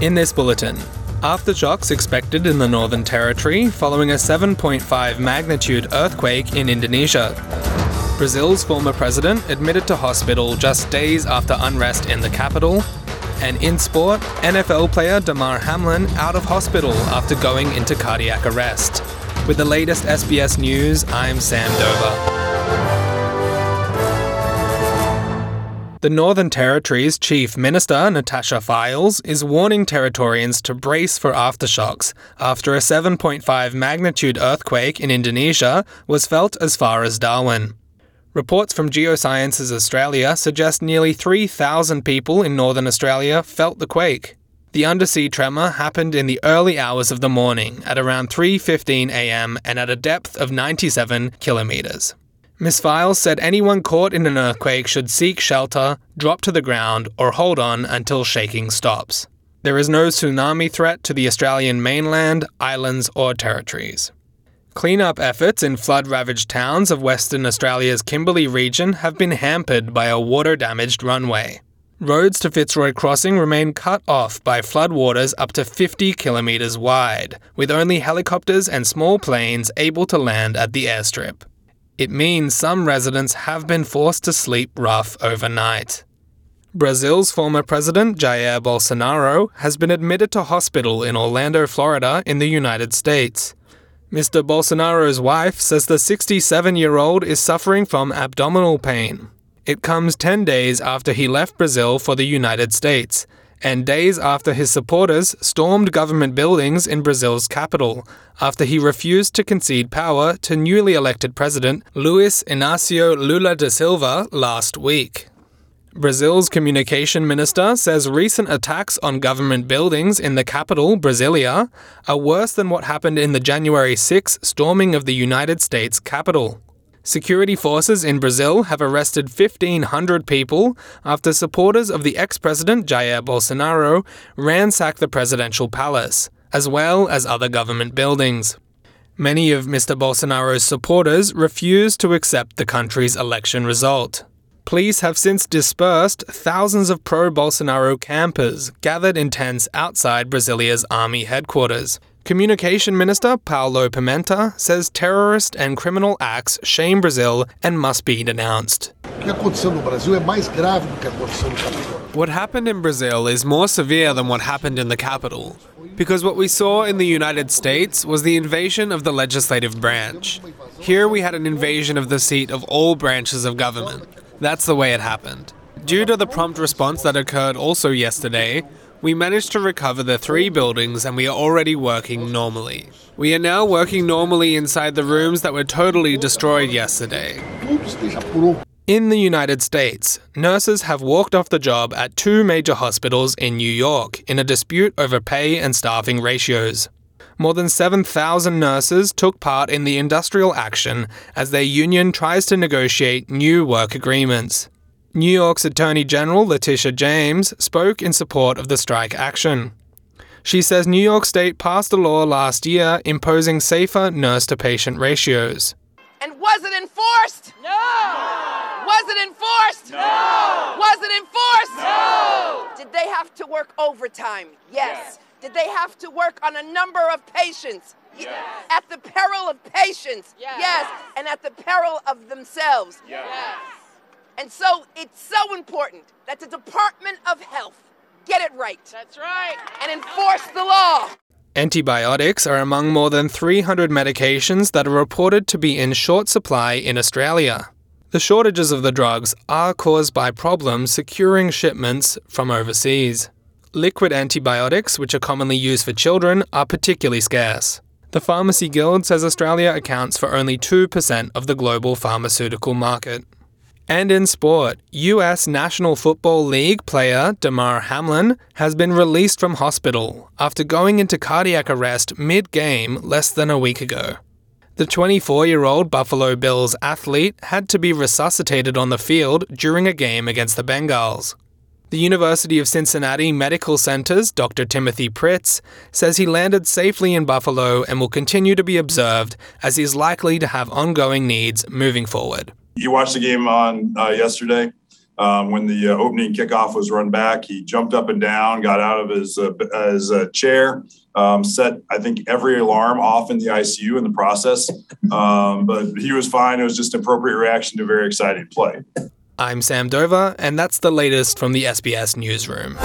In this bulletin, aftershocks expected in the Northern Territory following a 7.5 magnitude earthquake in Indonesia. Brazil's former president admitted to hospital just days after unrest in the capital. And in sport, NFL player Damar Hamlin out of hospital after going into cardiac arrest. With the latest SBS news, I'm Sam Dover. The Northern Territory's Chief Minister, Natasha Fyles, is warning Territorians to brace for aftershocks after a 7.5 magnitude earthquake in Indonesia was felt as far as Darwin. Reports from Geosciences Australia suggest nearly 3,000 people in Northern Australia felt the quake. The undersea tremor happened in the early hours of the morning at around 3:15 a.m. and at a depth of 97 kilometers. Ms. Fyles said anyone caught in an earthquake should seek shelter, drop to the ground, or hold on until shaking stops. There is no tsunami threat to the Australian mainland, islands, or territories. Cleanup efforts in flood ravaged towns of Western Australia's Kimberley region have been hampered by a water damaged runway. Roads to Fitzroy Crossing remain cut off by floodwaters up to 50 kilometres wide, with only helicopters and small planes able to land at the airstrip. It means some residents have been forced to sleep rough overnight. Brazil's former president, Jair Bolsonaro, has been admitted to hospital in Orlando, Florida, in the United States. Mr. Bolsonaro's wife says the 67 year old is suffering from abdominal pain. It comes 10 days after he left Brazil for the United States, and days after his supporters stormed government buildings in Brazil's capital after he refused to concede power to newly elected president Luiz Inácio Lula da Silva last week. Brazil's communication minister says recent attacks on government buildings in the capital, Brasilia, are worse than what happened in the January 6 storming of the United States Capitol. Security forces in Brazil have arrested 1,500 people after supporters of the ex president Jair Bolsonaro ransacked the presidential palace, as well as other government buildings. Many of Mr. Bolsonaro's supporters refused to accept the country's election result. Police have since dispersed thousands of pro Bolsonaro campers gathered in tents outside Brasilia's army headquarters. Communication Minister Paulo Pimenta says terrorist and criminal acts shame Brazil and must be denounced. What happened in Brazil is more severe than what happened in the capital, because what we saw in the United States was the invasion of the legislative branch. Here we had an invasion of the seat of all branches of government. That's the way it happened. Due to the prompt response that occurred also yesterday, we managed to recover the three buildings and we are already working normally. We are now working normally inside the rooms that were totally destroyed yesterday. In the United States, nurses have walked off the job at two major hospitals in New York in a dispute over pay and staffing ratios. More than 7,000 nurses took part in the industrial action as their union tries to negotiate new work agreements. New York's Attorney General Letitia James spoke in support of the strike action. She says New York State passed a law last year imposing safer nurse to patient ratios. And was it enforced? No! Was it enforced? No! Was it enforced? No! Did they have to work overtime? Yes. Yes. Did they have to work on a number of patients? Yes. At the peril of patients? Yes. And at the peril of themselves? Yes. And so it's so important that the Department of Health get it right That's right. and enforce the law. Antibiotics are among more than 300 medications that are reported to be in short supply in Australia. The shortages of the drugs are caused by problems securing shipments from overseas. Liquid antibiotics, which are commonly used for children, are particularly scarce. The Pharmacy Guild says Australia accounts for only 2% of the global pharmaceutical market. And in sport, US National Football League player Damar Hamlin has been released from hospital after going into cardiac arrest mid game less than a week ago. The 24 year old Buffalo Bills athlete had to be resuscitated on the field during a game against the Bengals. The University of Cincinnati Medical Center's Dr. Timothy Pritts says he landed safely in Buffalo and will continue to be observed as he is likely to have ongoing needs moving forward. You watched the game on uh, yesterday. Um, when the uh, opening kickoff was run back, he jumped up and down, got out of his uh, his uh, chair, um, set I think every alarm off in the ICU in the process. Um, but he was fine. It was just an appropriate reaction to a very exciting play. I'm Sam Dover, and that's the latest from the SBS newsroom.